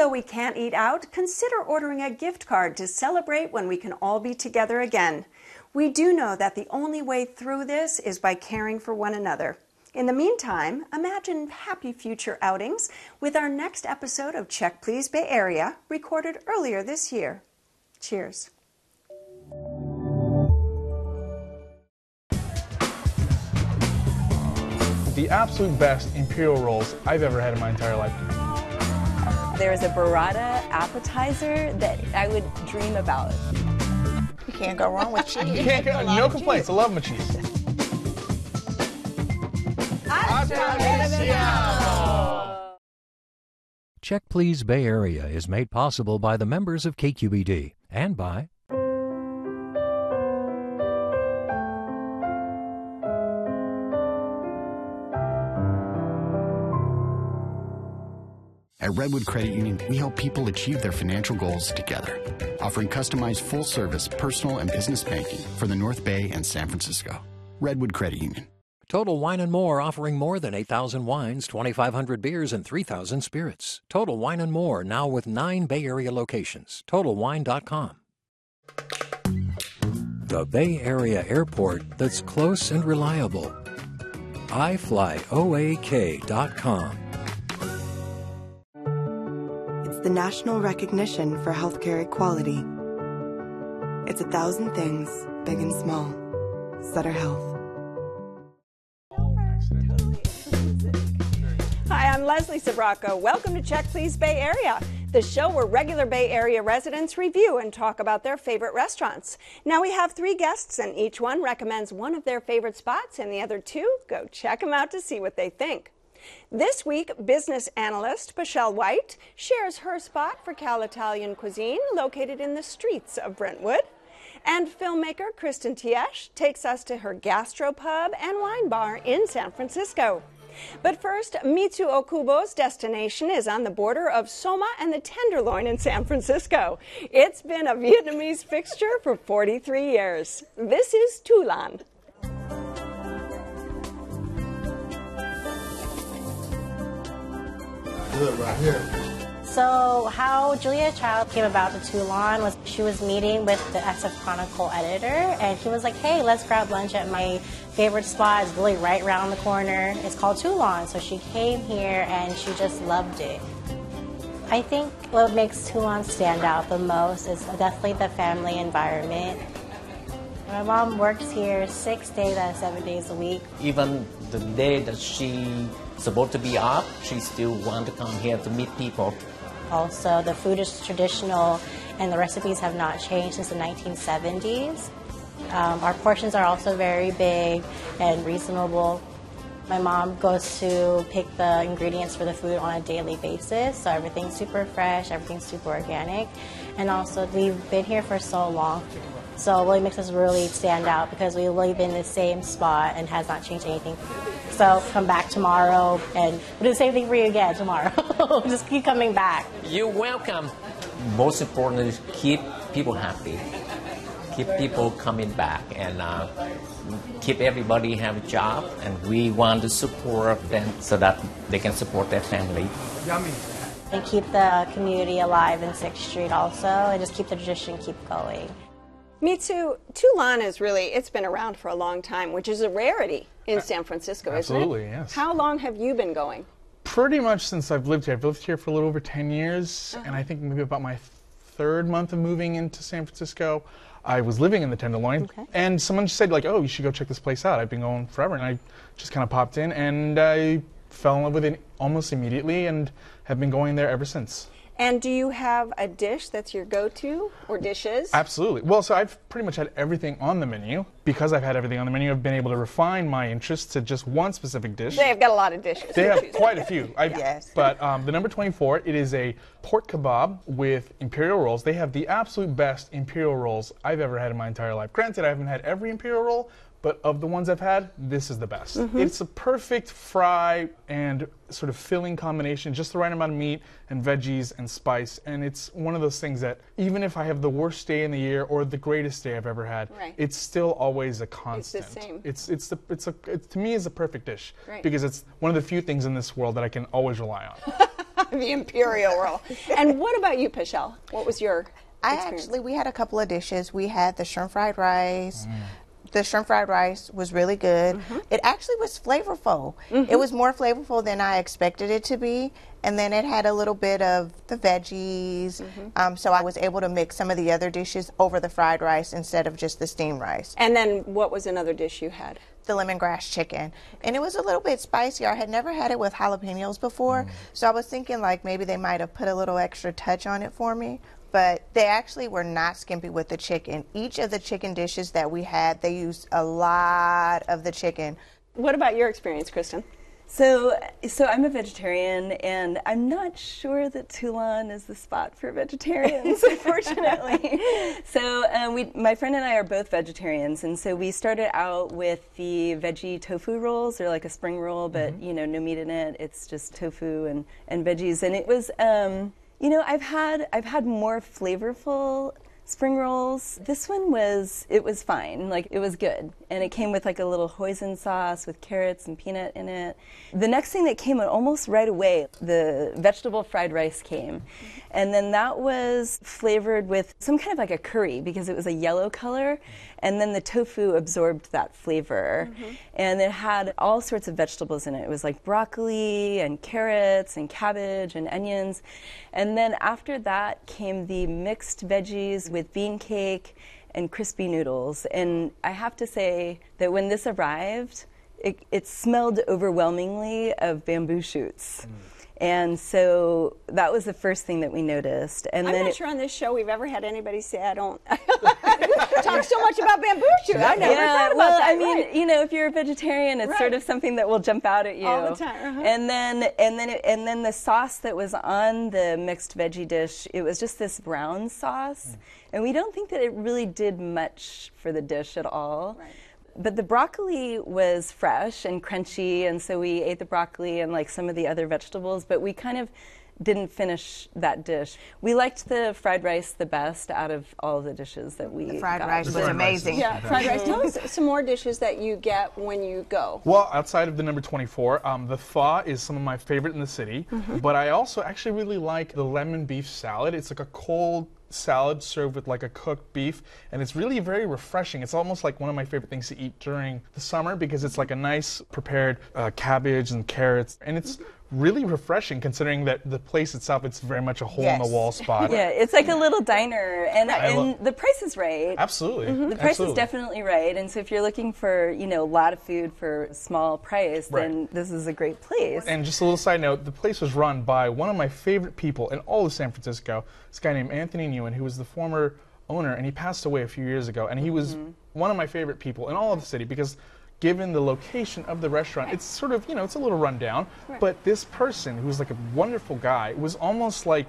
though we can't eat out, consider ordering a gift card to celebrate when we can all be together again. We do know that the only way through this is by caring for one another. In the meantime, imagine happy future outings with our next episode of Check Please Bay Area, recorded earlier this year. Cheers. The absolute best imperial rolls I've ever had in my entire life. There's a burrata appetizer that I would dream about. You can't go wrong with cheese. You can't go, no complaints. I love my cheese. Check Please Bay Area is made possible by the members of KQED and by At Redwood Credit Union, we help people achieve their financial goals together, offering customized full service personal and business banking for the North Bay and San Francisco. Redwood Credit Union. Total Wine and More offering more than 8,000 wines, 2,500 beers, and 3,000 spirits. Total Wine and More now with nine Bay Area locations. TotalWine.com. The Bay Area airport that's close and reliable. iFlyOAK.com. The national recognition for healthcare equality. It's a thousand things, big and small. Sutter Health. Hi, I'm Leslie Sbrocco. Welcome to Check Please Bay Area, the show where regular Bay Area residents review and talk about their favorite restaurants. Now we have three guests, and each one recommends one of their favorite spots, and the other two go check them out to see what they think. This week, business analyst Michelle White shares her spot for Cal Italian cuisine located in the streets of Brentwood. And filmmaker Kristen Tiesch takes us to her gastropub and wine bar in San Francisco. But first, Mitsu Okubo's destination is on the border of Soma and the Tenderloin in San Francisco. It's been a Vietnamese fixture for 43 years. This is Tu Lan. Good right here. So, how Julia Child came about to Tu Lan was she was meeting with the SF Chronicle editor, and he was like, "Hey, let's grab lunch at my favorite spot. It's really right around the corner. It's called Tu Lan." So she came here, and she just loved it. I think what makes Tu Lan stand out the most is definitely the family environment. My mom works here six days out of seven days a week. Even the day that she supposed to be up, she still want to come here to meet people. Also, the food is traditional and the recipes have not changed since the 1970s. Um, our portions are also very big and reasonable. My mom goes to pick the ingredients for the food on a daily basis, so everything's super fresh, everything's super organic. And also, we've been here for so long, so it really makes us really stand out because we live in the same spot and has not changed anything. So come back tomorrow and we'll do the same thing for you again tomorrow. Just keep coming back. You're welcome. Most important is keep people happy. Keep people coming back and uh, keep everybody have a job. And we want to support them so that they can support their family. Yummy. And keep the community alive in 6th Street also and just keep the tradition keep going. Mitsu, Tu Lan is really, it's been around for a long time, which is a rarity in uh, San Francisco, absolutely, isn't it? yes. How long have you been going? Pretty much since I've lived here. I've lived here for a little over 10 years, uh-huh. and I think maybe about my third month of moving into San Francisco. I was living in the Tenderloin, Okay. and someone just said like, "Oh, you should go check this place out." I've been going forever, and I just kind of popped in, and I fell in love with it almost immediately, and have been going there ever since. And do you have a dish that's your go to or dishes? Absolutely. Well, so I've pretty much had everything on the menu. Because I've had everything on the menu, I've been able to refine my interests to just one specific dish. They've got a lot of dishes. They have quite a few. I've, Yes. But um, the number 24, it is a pork kebab with imperial rolls. They have the absolute best imperial rolls I've ever had in my entire life. Granted, I haven't had every imperial roll, but of the ones I've had, this is the best. Mm-hmm. It's a perfect fry and sort of filling combination, just the right amount of meat and veggies and spice. And it's one of those things that even if I have the worst day in the year or the greatest day I've ever had, Right. it's still always a constant. It's the same. It's it's the it's a it, to me is a perfect dish Great. because it's one of the few things in this world that I can always rely on. the imperial roll. And what about you, Pichelle? What was your I experience? actually we had a couple of dishes. We had the shrimp fried rice. Mm. The shrimp fried rice was really good. Mm-hmm. It actually was flavorful. It was more flavorful than I expected it to be. And then it had a little bit of the veggies. Mm-hmm. Um, so I was able to mix some of the other dishes over the fried rice instead of just the steamed rice. And then what was another dish you had? the lemongrass chicken. And it was a little bit spicier. I had never had it with jalapenos before. So I was thinking like maybe they might have put a little extra touch on it for me. But they actually were not skimpy with the chicken. Each of the chicken dishes that we had, they used a lot of the chicken. What about your experience, Kristen? So, so I'm a vegetarian, and I'm not sure that Tu Lan is the spot for vegetarians, unfortunately. so, um, we, my friend and I are both vegetarians, and so we started out with the veggie tofu rolls. They're like a spring roll, but you know, no meat in it. It's just tofu and, and veggies, and it was, um, you know, I've had I've had more flavorful spring rolls. This one was it was fine. Like it was good. And it came with like a little hoisin sauce with carrots and peanut in it. The next thing that came almost right away, the vegetable fried rice came. And then that was flavored with some kind of like a curry because it was a yellow color and then the tofu absorbed that flavor. Mm-hmm. And it had all sorts of vegetables in it. It was like broccoli and carrots and cabbage and onions. And then after that came the mixed veggies with bean cake and crispy noodles. And I have to say that when this arrived, it, it smelled overwhelmingly of bamboo shoots. Mm. And so that was the first thing that we noticed. And I'm then not it- sure on this show we've ever had anybody say I don't talk so much about bamboo shoot. I never yeah, thought about well, that. I mean, right. you know, if you're a vegetarian, it's sort of something that will jump out at you All the time, uh-huh. And then, and then, it, and then the sauce that was on the mixed veggie dish, it was just this brown sauce, and we don't think that it really did much for the dish at all. Right. But the broccoli was fresh and crunchy, and so we ate the broccoli and like some of the other vegetables, but we kind of didn't finish that dish. We liked the fried rice the best out of all the dishes that we The fried got. rice was fried amazing. is- yeah, fried rice. Tell us some more dishes that you get when you go. Well, outside of the number 24, um, the pho is some of my favorite in the city. But I also actually really like the lemon beef salad. It's like a cold salad served with like a cooked beef, and it's really very refreshing. It's almost like one of my favorite things to eat during the summer because it's like a nice prepared uh, cabbage and carrots, and it's really refreshing considering that the place itself it's very much a hole-in-the-wall spot. Yeah, it's like a little diner, and, and the price is right. Absolutely. Mm-hmm. The price Absolutely. is definitely right, and so if you're looking for you know a lot of food for a small price, Right. then this is a great place. And just a little side note, the place was run by one of my favorite people in all of San Francisco, this guy named Anthony Nguyen, who was the former owner, and he passed away a few years ago. And he was mm-hmm. one of my favorite people in all of the city because given the location of the restaurant, it's sort of, you know, it's a little rundown. But this person, who was like a wonderful guy, was almost like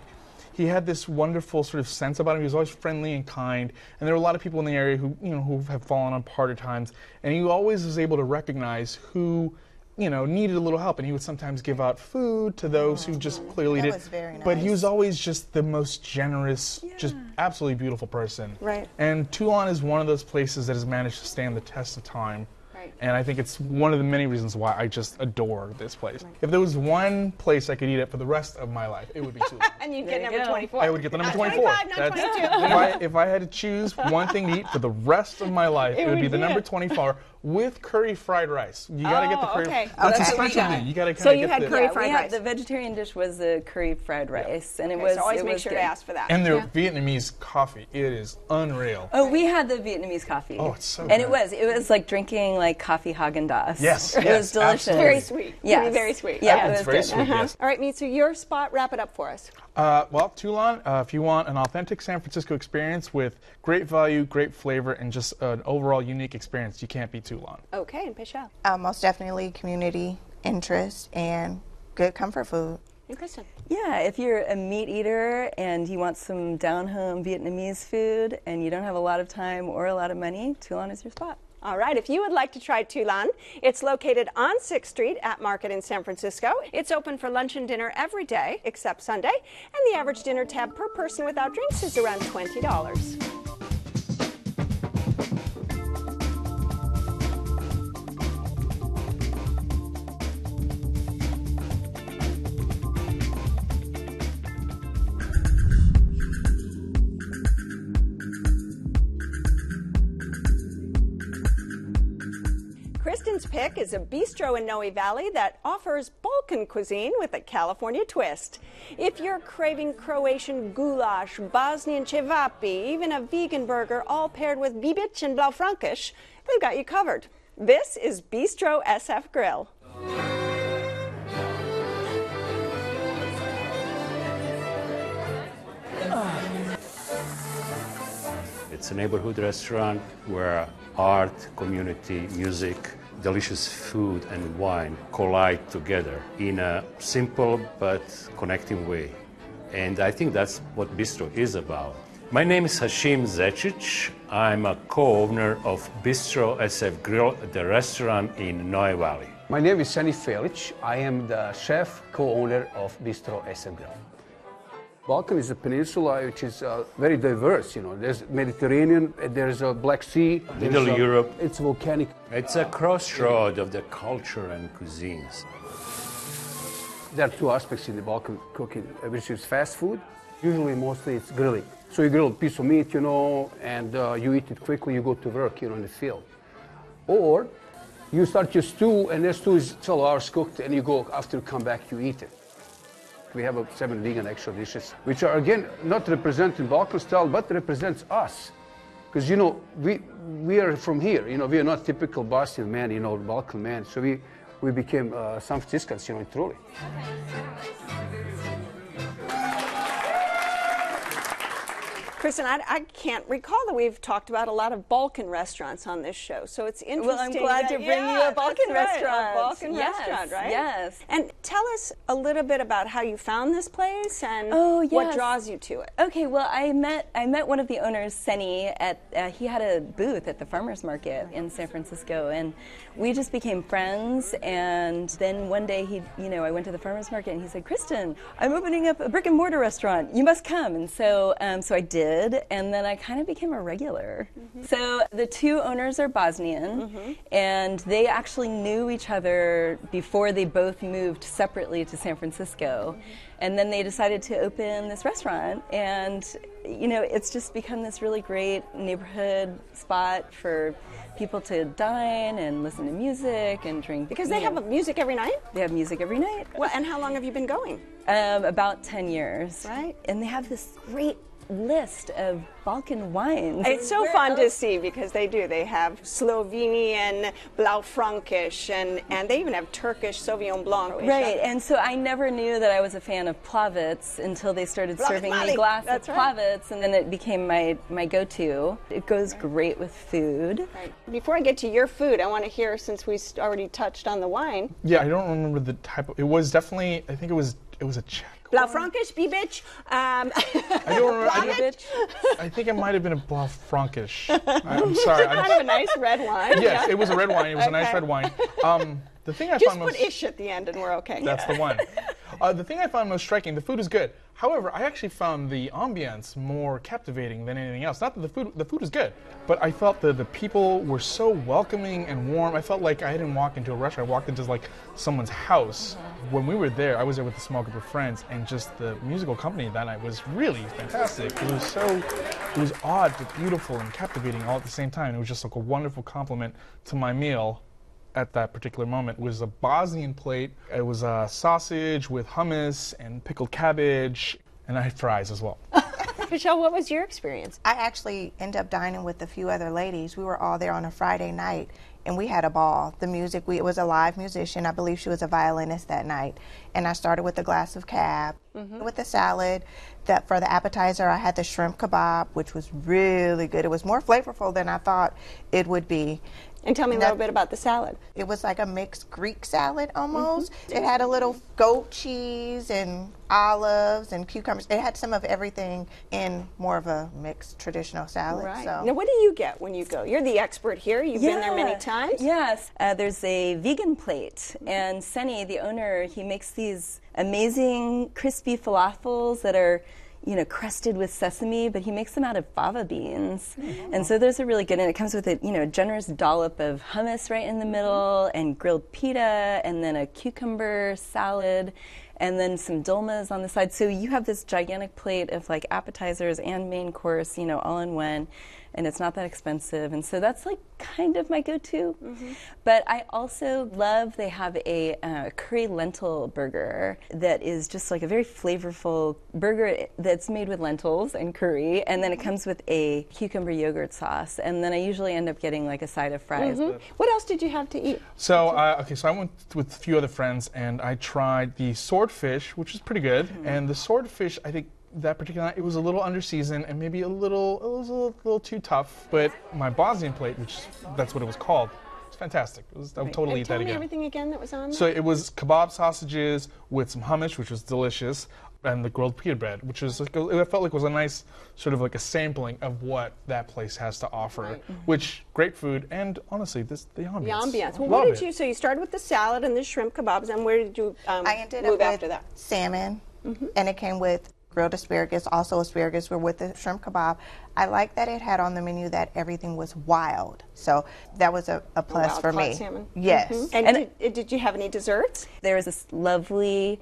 he had this wonderful sort of sense about him. He was always friendly and kind, and there were a lot of people in the area who, you know, who have fallen on harder times, and he always was able to recognize who, you know, needed a little help, and he would sometimes give out food to those who just mm-hmm. clearly That did. very But he was always just the most generous, just absolutely beautiful person. Right. And Tu Lan is one of those places that has managed to stand the test of time. Right. And I think it's one of the many reasons why I just adore this place. If there was one place I could eat at for the rest of my life, it would be Tu Lan. And you There get you number go. 24. I would get the number Not 24. 25, not That's- 22. if, I, if I had to choose one thing to eat for the rest of my life, it, would would be the be number 24 with curry fried rice. You gotta get the Oh, curry. okay. Oh, that's Okay. a special thing. You gotta kind So of you get had the, curry yeah, fried we had, rice. the vegetarian dish was the curry fried rice, and it Okay, was. so always it make was sure good. to ask for that. and their Yeah. Vietnamese coffee. It is unreal. Oh, we had the Vietnamese coffee. Oh, it's so And good. it was. It was like drinking like coffee Haagen Dazs. Yes, it yes, was delicious. absolutely. Very sweet. Yes. Very, very sweet. Yeah, Yeah. it was It's very good. sweet. Yes. All right, Mitsu, your spot, wrap it up for us. Uh, well, Tu Lan, uh, if you want an authentic San Francisco experience with great value, great flavor, and just an overall unique experience, you can't beat Tu Lan. Okay, and Pichelle. Uh, most definitely community interest and good comfort food. And Kristen. Yeah, if you're a meat eater and you want some down home Vietnamese food and you don't have a lot of time or a lot of money, Tu Lan is your spot. All right, if you would like to try Tu Lan, it's located on 6th Street at Market in San Francisco. It's open for lunch and dinner every day except Sunday, and the average dinner tab per person without drinks is around $20. A bistro in Noe Valley that offers Balkan cuisine with a California twist. If you're craving Croatian goulash, Bosnian cevapi, even a vegan burger, all paired with bibic and blaufränkisch, they've got you covered. This is Bistro SF Grill. It's a neighborhood restaurant where art, community, music, delicious food, and wine collide together in a simple but connecting way. And I think that's what Bistro is about. My name is Hashim Zechic. I'm a co-owner of Bistro SF Grill, the restaurant in Noe Valley. My name is Sani Felic. I am the chef, co-owner of Bistro SF Grill. Balkan is a peninsula which is uh, very diverse. You know, there's Mediterranean, there's a Black Sea, Middle a- Europe. It's volcanic. It's a crossroad of the culture and cuisines. There are two aspects in the Balkan cooking, uh, which is fast food. Usually, mostly it's grilling. So you grill a piece of meat, you know, and uh, you eat it quickly. You go to work, you know, in the field. Or you start your stew, and the stew is 12 hours cooked, and you go after you come back, you eat it. We have seven vegan extra dishes, which are again not representing Balkan style, but represents us. Because you know we we are from here. You know we are not typical Bosnian man, you know Balkan man. So we we became uh, San Franciscans, you know, truly. Kristen, I, I can't recall that we've talked about a lot of Balkan restaurants on this show, so it's interesting. Well, I'm glad to bring yeah, you a Balkan right, restaurant. A Balkan Yes, restaurant, right? yes. And tell us a little bit about how you found this place and Oh, what draws you to it. Okay, well, I met I met one of the owners, Seni, at uh, he had a booth at the farmers market in San Francisco, and we just became friends. And then one day, he, you know, I went to the farmers market, and he said, "Kristen, I'm opening up a brick and mortar restaurant. You must come." And so, um, so I did, and then I kind of became a regular. Mm-hmm. So the two owners are Bosnian, mm-hmm. and they actually knew each other before they both moved separately to San Francisco. Mm-hmm. And then they decided to open this restaurant, and you know, it's just become this really great neighborhood spot for people to dine and listen to music and drink. Because they know, have mm. music every night? they have music every night. Well, and how long have you been going? Um, about 10 years. Right. And they have this great list of Balkan wines. It's so Where fun to see because they do. They have Slovenian Blaufränkisch and, and they even have Turkish Sauvignon Blanc. Right, and so I never knew that I was a fan of plavets until they started serving me Plavets, glass that's of right. plavets, and then it became my, my go-to. It goes great with food. Before I get to your food, I want to hear, since we s- already touched on the wine, Yeah, I don't remember the type of. It was definitely. I think it was. It was a Czech. Blaufränkisch, Bibic. Um, I don't remember. I, don't- I think it might have been a Blaufränkisch. I'm sorry. I'm, kind of a nice red wine. yes, it was a red wine. It was a nice red wine. Um, the thing I Just found put most. ish at the end and we're okay. That's the one. Uh, the thing I found most striking, the food is good. However, I actually found the ambience more captivating than anything else. Not that the food, the food is good, but I felt that the people were so welcoming and warm. I felt like I didn't walk into a restaurant. I walked into like someone's house. When we were there, I was there with a small group of friends, and just the musical company that night was really fantastic. It was so, it was odd but beautiful and captivating all at the same time. It was just like a wonderful complement to my meal at that particular moment was a Bosnian plate. It was a sausage with hummus and pickled cabbage, and I had fries as well. Michelle, what was your experience? I actually ended up dining with a few other ladies. We were all there on a Friday night, and we had a ball. The music, we, it was a live musician. I believe she was a violinist that night. And I started with a glass of cab, mm-hmm. with the salad. That for the appetizer, I had the shrimp kebab, which was really good. It was more flavorful than I thought it would be. And tell me a little bit about the salad. It was like a mixed Greek salad almost. It had a little goat cheese and olives and cucumbers. It had some of everything in more of a mixed traditional salad. Right. So. Now, what do you get when you go? You're the expert here. You've been there many times. Yes. Uh, there's a vegan plate, and Seni, the owner, he makes these amazing crispy falafels that are, you know, crusted with sesame, but he makes them out of fava beans. Mm-hmm. And so those are really good, and it comes with a, you know, generous dollop of hummus right in the mm-hmm. middle, and grilled pita, and then a cucumber salad. and then some dolmas on the side. So you have this gigantic plate of like appetizers and main course, you know, all in one and it's not that expensive. And so that's like kind of my go to. Mm-hmm. But I also love they have a uh, curry lentil burger that is just like a very flavorful burger that's made with lentils and curry. And then it mm-hmm. comes with a cucumber yogurt sauce. And then I usually end up getting like a side of fries. Mm-hmm. What else did you have to eat? So, uh, okay, so I went with a few other friends and I tried the swordfish, which is pretty good. Mm-hmm. And the swordfish, I think, that particular night, it was a little underseasoned and maybe a little, it was a little, little too tough. But my Bosnian plate, which that's what it was called, it's fantastic. It was, I would totally and eat that again. Tell me everything again that was on. So it was kebab sausages with some hummus, which was delicious, and the grilled pita bread, which was like, it felt like was a nice sort of like a sampling of what that place has to offer. Right. Mm-hmm. Which great food and honestly, this the ambiance. The ambiance. Well, what did it. you? So you started with the salad and the shrimp kebabs, and where did you um, I ended move up after that? Salmon, mm-hmm. and it came with grilled asparagus, also asparagus were with the shrimp kebab. I like that it had on the menu that everything was wild. So that was a, a plus wild for me. Salmon. Yes. Mm-hmm. And, and did, did, you have any desserts? There was this lovely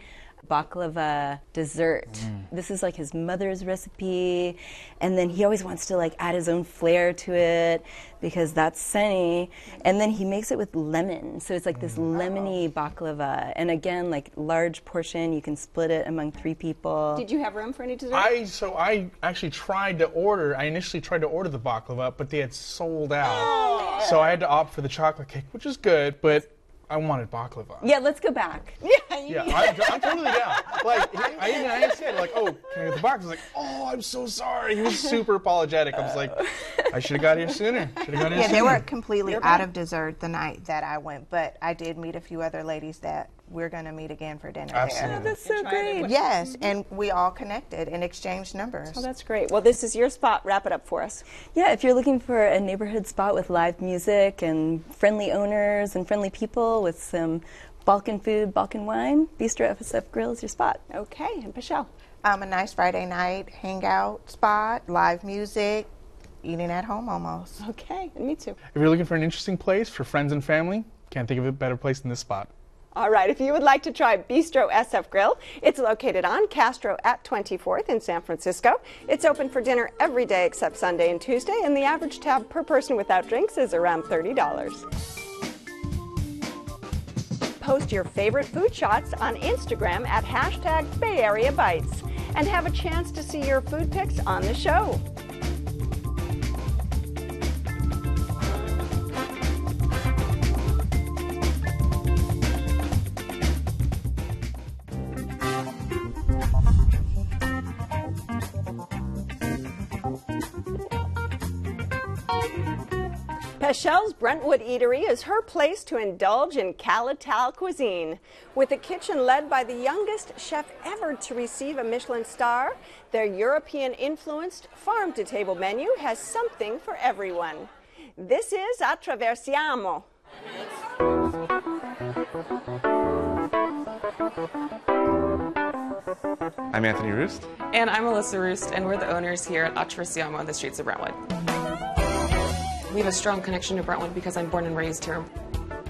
baklava dessert. Mm. This is like his mother's recipe, and then he always wants to like add his own flair to it because that's Sunny. And then he makes it with lemon, so it's like this mm. lemony baklava. And again, like large portion, you can split it among three people. Did you have room for any dessert? I so I actually tried to order. I initially tried to order the baklava, but they had sold out. Oh. So I had to opt for the chocolate cake, which is good, but I wanted baklava. Yeah, let's go back. Yeah, yeah, I'm, I'm totally down. Like, I even I said, like, oh, can I get the box? I was like, oh, I'm so sorry. He was super apologetic. I was like, I should have got here sooner. Should have got here yeah, sooner. they were completely out of dessert the night that I went, but I did meet a few other ladies that we're going to meet again for dinner Absolutely. there. Oh, that's so great. Yes, mm-hmm. and we all connected and exchanged numbers. Oh, that's great. Well, this is your spot. Wrap it up for us. Yeah, if you're looking for a neighborhood spot with live music and friendly owners and friendly people with some Balkan food, Balkan wine, Bistro FSF Grill is your spot. Okay, and Michelle. Um, a nice Friday night hangout spot, live music, eating at home almost. Okay, and me too. If you're looking for an interesting place for friends and family, can't think of a better place than this spot. All right, if you would like to try Bistro SF Grill, it's located on Castro at 24th in San Francisco. It's open for dinner every day except Sunday and Tuesday, and the average tab per person without drinks is around $30. Post your favorite food shots on Instagram at hashtag Bay Area Bites and have a chance to see your food pics on the show. Pechel's Brentwood Eatery is her place to indulge in Calatal cuisine. With a kitchen led by the youngest chef ever to receive a Michelin star, their European influenced farm to table menu has something for everyone. This is Attraversiamo. I'm Anthony Roost. And I'm Alyssa Roost, and we're the owners here at Attraversiamo on the streets of Brentwood. We have a strong connection to Brentwood because I'm born and raised here.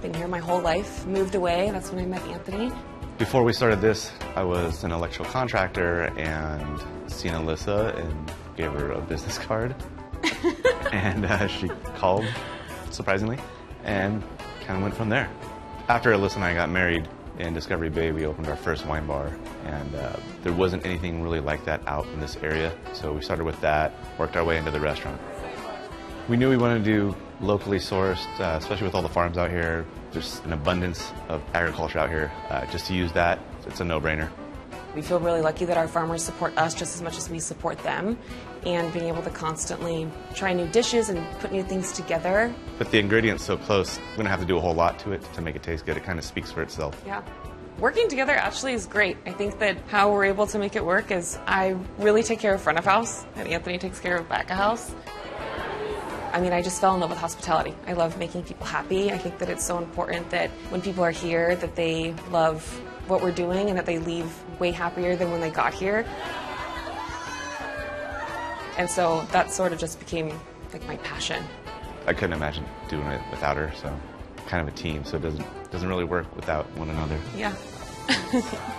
Been here my whole life. Moved away. That's when I met Anthony. Before we started this, I was an electrical contractor and seen Alyssa and gave her a business card. and uh, she called, surprisingly, and kind of went from there. After Alyssa and I got married in Discovery Bay, we opened our first wine bar, and uh, there wasn't anything really like that out in this area. So we started with that, worked our way into the restaurant. We knew we wanted to do locally sourced, uh, especially with all the farms out here. There's an abundance of agriculture out here. Uh, just to use that, it's a no-brainer. We feel really lucky that our farmers support us just as much as we support them, and being able to constantly try new dishes and put new things together. With the ingredients so close, we don't have to do a whole lot to it to make it taste good. It kind of speaks for itself. Yeah. Working together actually is great. I think that how we're able to make it work is I really take care of front of house, and Anthony takes care of back of house. I mean, I just fell in love with hospitality. I love making people happy. I think that it's so important that when people are here, that they love what we're doing and that they leave way happier than when they got here. And so that sort of just became like my passion. I couldn't imagine doing it without her, so kind of a team, so it doesn't doesn't really work without one another. Yeah.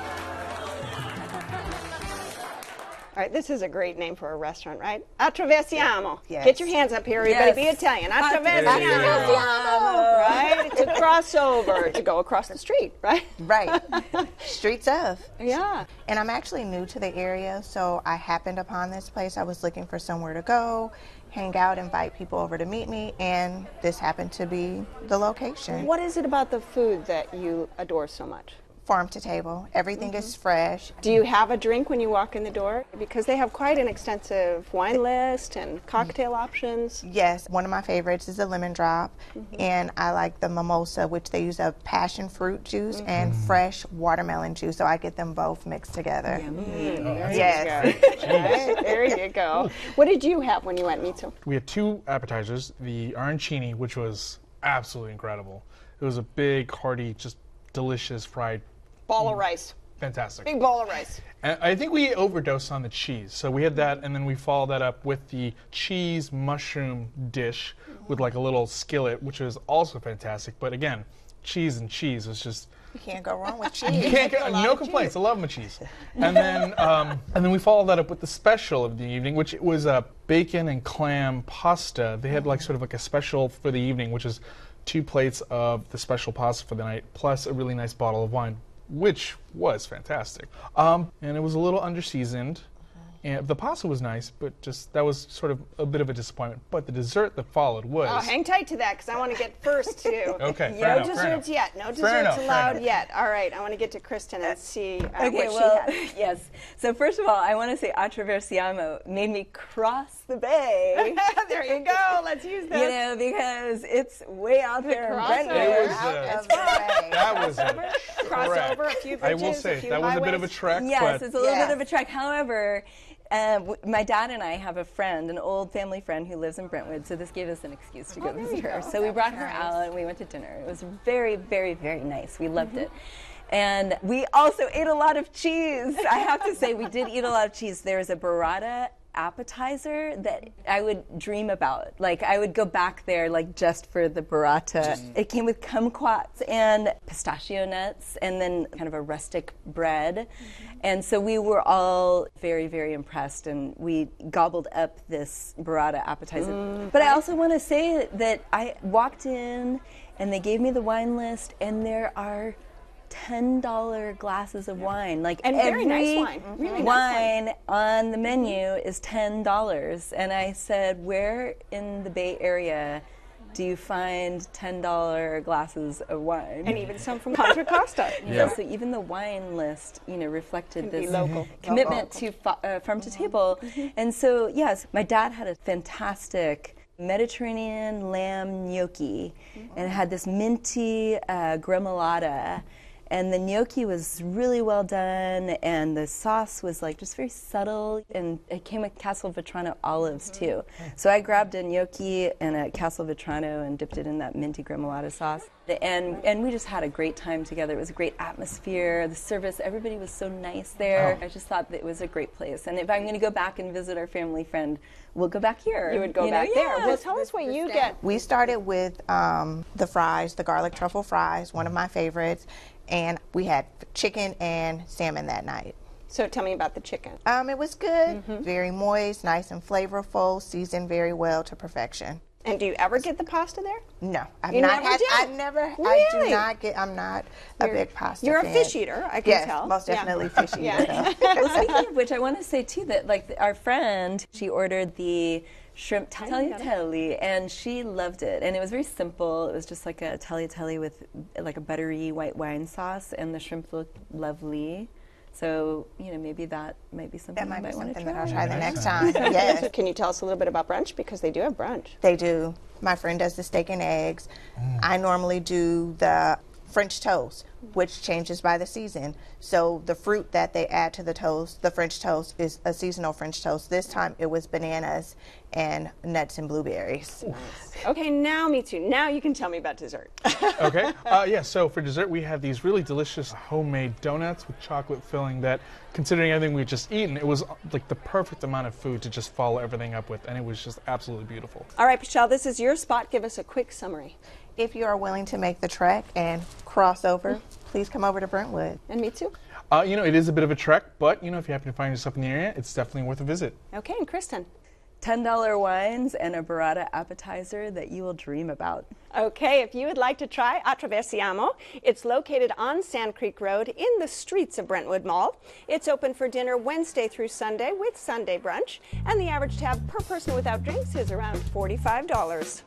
All right, this is a great name for a restaurant, right? Attraversiamo. Yes. Get your hands up here, everybody. Yes. Be Italian. Attraversiamo. Attraversiamo. right? To cross over, to go across the street, right? Right. Streets of. Yeah. And I'm actually new to the area, so I happened upon this place. I was looking for somewhere to go, hang out, invite people over to meet me, and this happened to be the location. What is it about the food that you adore so much? Farm to table. Everything is fresh. Do you have a drink when you walk in the door? Because they have quite an extensive wine list and cocktail options. Yes, one of my favorites is the lemon drop, Mm-hmm. and I like the mimosa, which they use a passion fruit juice and Mm-hmm. fresh watermelon juice. So I get them both mixed together. There Yes. Right, there you go. What did you have when you went Mitsu? We had two appetizers the arancini, which was absolutely incredible. It was a big, hearty, just delicious fried, Ball of rice. fantastic. Big bowl of rice. I think we overdosed on the cheese. So we had that, and then we followed that up with the cheese mushroom dish with like a little skillet, which was also fantastic. But again, cheese and cheese was just You can't go wrong with cheese. you can't get no complaints. I love my cheese. And then um, and then we followed that up with the special of the evening, which was a bacon and clam pasta. They had like sort of like a special for the evening, which is two plates of the special pasta for the night, plus a really nice bottle of wine, which was fantastic. Um, and it was a little underseasoned. And the pasta was nice, but just that was sort of a bit of a disappointment. But the dessert that followed was Oh, hang tight to that because I want to get first too. Okay, No fair enough, fair desserts enough. yet. No Fair desserts enough, allowed enough. yet. All right, I want to get to Kristen and see uh, Okay, what well, she had. yes. So first of all, I want to say Attraversiamo made me cross the bay. there you go. Let's use this. you know, because it's way out there in. Brentwood. It was, Out uh, of the way. that was a Crossover, trek. a few I will bridges, a say few that was a bit of a trek. Yes, but it's a little Yeah. bit of a trek. However, uh, w- my dad and I have a friend, an old family friend who lives in Brentwood, so this gave us an excuse to go visit her. So we brought her out and we went to dinner. It was very, very, very nice. We loved it. And we also ate a lot of cheese. I have to say, we did eat a lot of cheese. There's a burrata appetizer that I would dream about. Like I would go back there like just for the burrata. It came with kumquats and pistachio nuts and then kind of a rustic bread. Mm-hmm. And so we were all very very impressed and we gobbled up this burrata appetizer. Mm-hmm. But I also want to say that I walked in and they gave me the wine list and there are ten dollar glasses of wine. Like And every very nice wine. Really nice wine. wine on the menu is ten dollars, and I said, "Where in the Bay Area do you find ten dollar glasses of wine?" And even some from Contra Costa. Yeah. So even the wine list, you know, reflected Can this local. commitment to fa- uh, farm to table. And so, yes, my dad had a fantastic Mediterranean lamb gnocchi, and it had this minty uh, gremolata. And the gnocchi was really well done, and the sauce was like just very subtle, and it came with Castelvetrano olives mm-hmm. too. So I grabbed a gnocchi and a Castelvetrano and dipped it in that minty gremolata sauce, and and we just had a great time together. It was a great atmosphere. The service, everybody was so nice there. I just thought that it was a great place. And if I'm going to go back and visit our family friend, we'll go back here. You would go know? back there. Yeah. Well, tell us what you get. We started with um, the fries, the garlic truffle fries, one of my favorites, and we had chicken and salmon that night. So tell me about the chicken. Um, it was good, very moist, nice and flavorful, seasoned very well to perfection. And do you ever get the pasta there? No, I've You not never had. do? I never. I do not get. I'm not a You're- big pasta. you're a fan. fish eater, I can yes, tell. most Yeah. definitely fish eater. Yeah. well, speaking of which, I want to say too that like our friend, she ordered the shrimp tagliatelle and she loved it. And it was very simple. It was just like a tagliatelle with like a buttery white wine sauce, and the shrimp looked lovely. So you know maybe that might be something That might you be might want to something try. that I'll try the next time. yes. So can you tell us a little bit about brunch because they do have brunch. They do. My friend does the steak and eggs. Mm. I normally do the French toast, which changes by the season. So the fruit that they add to the toast, the French toast, is a seasonal French toast. This time it was bananas and nuts and blueberries. Okay, now me too. Now you can tell me about dessert. okay. Uh, yeah. So for dessert, we have these really delicious homemade donuts with chocolate filling. That, considering everything we've just eaten, it was like the perfect amount of food to just follow everything up with, and it was just absolutely beautiful. All right, Michelle, this is your spot. Give us a quick summary. If you are willing to make the trek and cross over, please come over to Brentwood. And me too. Uh, you know, it is a bit of a trek, but you know, if you happen to find yourself in the area, it's definitely worth a visit. Okay, and Kristen. $10 wines and a burrata appetizer that you will dream about. Okay, if you would like to try Attraversiamo, it's located on Sand Creek Road in the streets of Brentwood Mall. It's open for dinner Wednesday through Sunday with Sunday brunch, and the average tab per person without drinks is around $45.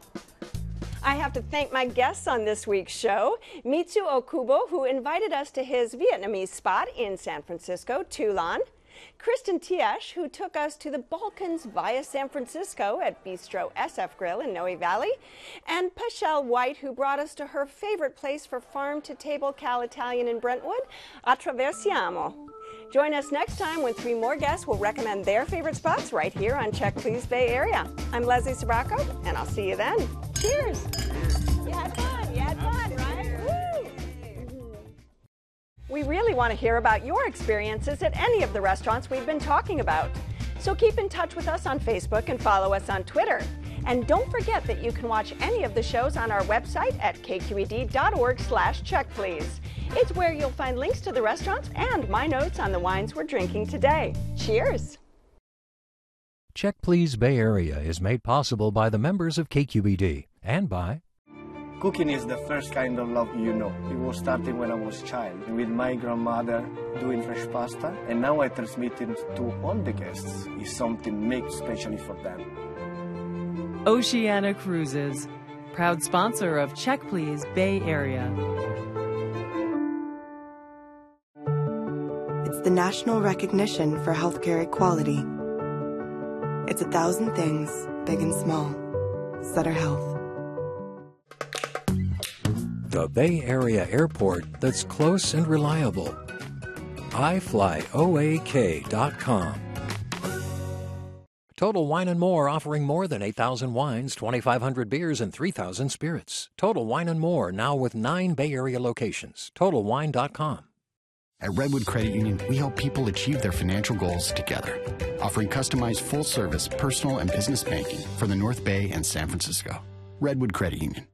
I have to thank my guests on this week's show, Mitsu Okubo, who invited us to his Vietnamese spot in San Francisco, Tu Lan. Kristen Tiesch, who took us to the Balkans via San Francisco at Bistro SF Grill in Noe Valley, and Pashelle White, who brought us to her favorite place for farm to table Cal Italian in Brentwood, Attraversiamo. Join us next time when three more guests will recommend their favorite spots right here on Check Please Bay Area. I'm Leslie Sbrocco, and I'll see you then. Cheers! You had fun, you had fun, right? Woo! We really want to hear about your experiences at any of the restaurants we've been talking about. So keep in touch with us on Facebook and follow us on Twitter. And don't forget that you can watch any of the shows on our website at kqed.org slash checkplease. It's where you'll find links to the restaurants and my notes on the wines we're drinking today. Cheers! Check Please Bay Area is made possible by the members of KQED and by Cooking is the first kind of love you know. It was starting when I was a child with my grandmother doing fresh pasta, and now I transmit it to all the guests. It's something made specially for them. Oceania Cruises, proud sponsor of Check Please Bay Area. It's the national recognition for healthcare equality. It's a thousand things, big and small. Sutter Health. The Bay Area airport that's close and reliable. iFlyOAK.com. Total Wine and More offering more than 8,000 wines, 2,500 beers, and 3,000 spirits. Total Wine and More now with nine Bay Area locations. TotalWine.com. At Redwood Credit Union, we help people achieve their financial goals together, offering customized full service personal and business banking for the North Bay and San Francisco. Redwood Credit Union.